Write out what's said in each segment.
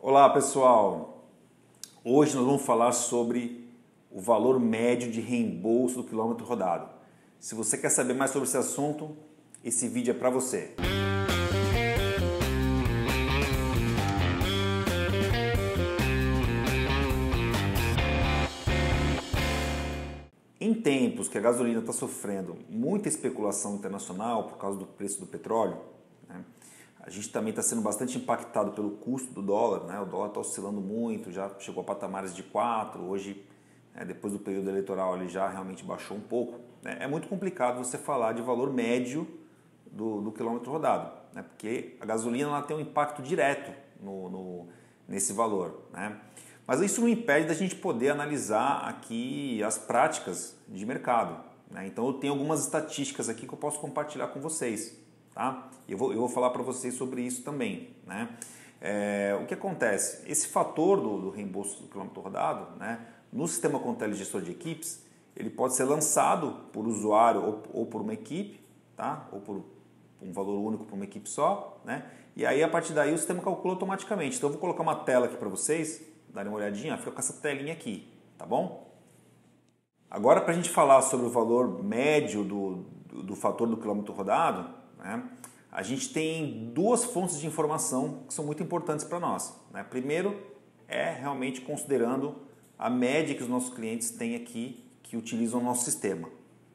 Olá pessoal, hoje nós vamos falar sobre o valor médio de reembolso do quilômetro rodado. Se você quer saber mais sobre esse assunto, esse vídeo é para você. Em tempos que a gasolina está sofrendo muita especulação internacional por causa do preço do petróleo, né, a gente também está sendo bastante impactado pelo custo do dólar, né? o dólar está oscilando muito, já chegou a patamares de 4, hoje, né, depois do período eleitoral, ele já realmente baixou um pouco. Né? É muito complicado você falar de valor médio do, do quilômetro rodado, né? porque a gasolina ela tem um impacto direto no, no, nesse valor. Né? Mas isso não impede da gente poder analisar aqui as práticas de mercado. Né? Então eu tenho algumas estatísticas aqui que eu posso compartilhar com vocês. Tá? Eu, vou, eu vou falar para vocês sobre isso também. Né? É, o que acontece? Esse fator do, do reembolso do quilômetro rodado, né, no sistema Contele Gestor de Equipes, ele pode ser lançado por usuário ou, ou por uma equipe, tá? ou por um valor único para uma equipe só, né? e aí a partir daí o sistema calcula automaticamente. Então eu vou colocar uma tela aqui para vocês, darem uma olhadinha, fica com essa telinha aqui, tá bom? Agora para a gente falar sobre o valor médio do, do, do fator do quilômetro rodado, né? A gente tem duas fontes de informação que são muito importantes para nós. Né? Primeiro é realmente considerando a média que os nossos clientes têm aqui que utilizam o nosso sistema.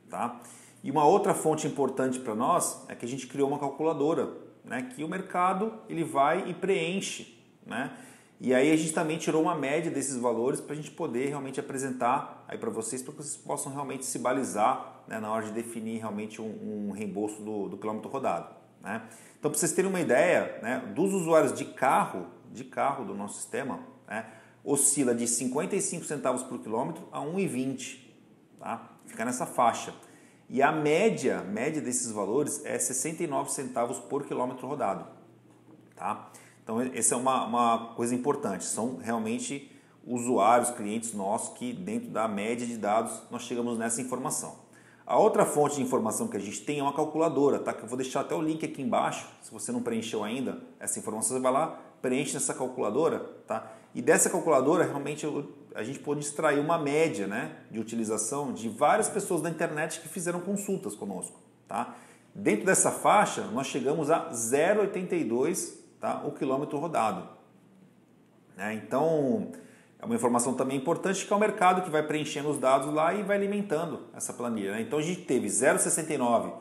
Tá? E uma outra fonte importante para nós é que a gente criou uma calculadora né? que o mercado ele vai e preenche. Né? E aí a gente também tirou uma média desses valores para a gente poder realmente apresentar aí para vocês, para que vocês possam realmente se balizar né, na hora de definir realmente um, um reembolso do, do, quilômetro rodado. Né? Então, para vocês terem uma ideia, né, dos usuários de carro, de carro do nosso sistema, né, oscila de 55 centavos por quilômetro a 1,20. Tá? Fica nessa faixa. E a média, média desses valores é 69 centavos por quilômetro rodado. Tá? Então, essa é uma, uma coisa importante. São realmente usuários, clientes nossos que, dentro da média de dados, nós chegamos nessa informação. A outra fonte de informação que a gente tem é uma calculadora, tá? Que eu vou deixar até o link aqui embaixo. Se você não preencheu ainda essa informação, você vai lá, preenche nessa calculadora, tá? E dessa calculadora, realmente, a gente pode extrair uma média, né, de utilização de várias pessoas da internet que fizeram consultas conosco, tá? Dentro dessa faixa, nós chegamos a 0,82 tá? o quilômetro rodado. Né? Então, é uma informação também importante que é o mercado que vai preenchendo os dados lá e vai alimentando essa planilha. Né? Então, a gente teve 0,69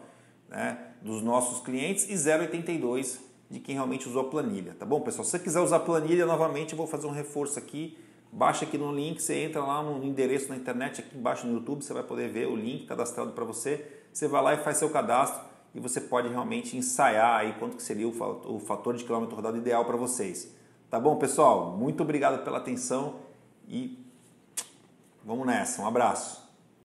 né, dos nossos clientes e 0,82 de quem realmente usou a planilha. Tá bom, pessoal? Se você quiser usar a planilha, novamente, eu vou fazer um reforço aqui. Baixa aqui no link, você entra lá no endereço na internet, aqui embaixo no YouTube, você vai poder ver o link cadastrado para você. Você vai lá e faz seu cadastro e você pode realmente ensaiar aí quanto que seria o fator de quilômetro rodado ideal para vocês. Tá bom, pessoal? Muito obrigado pela atenção e vamos nessa. Um abraço.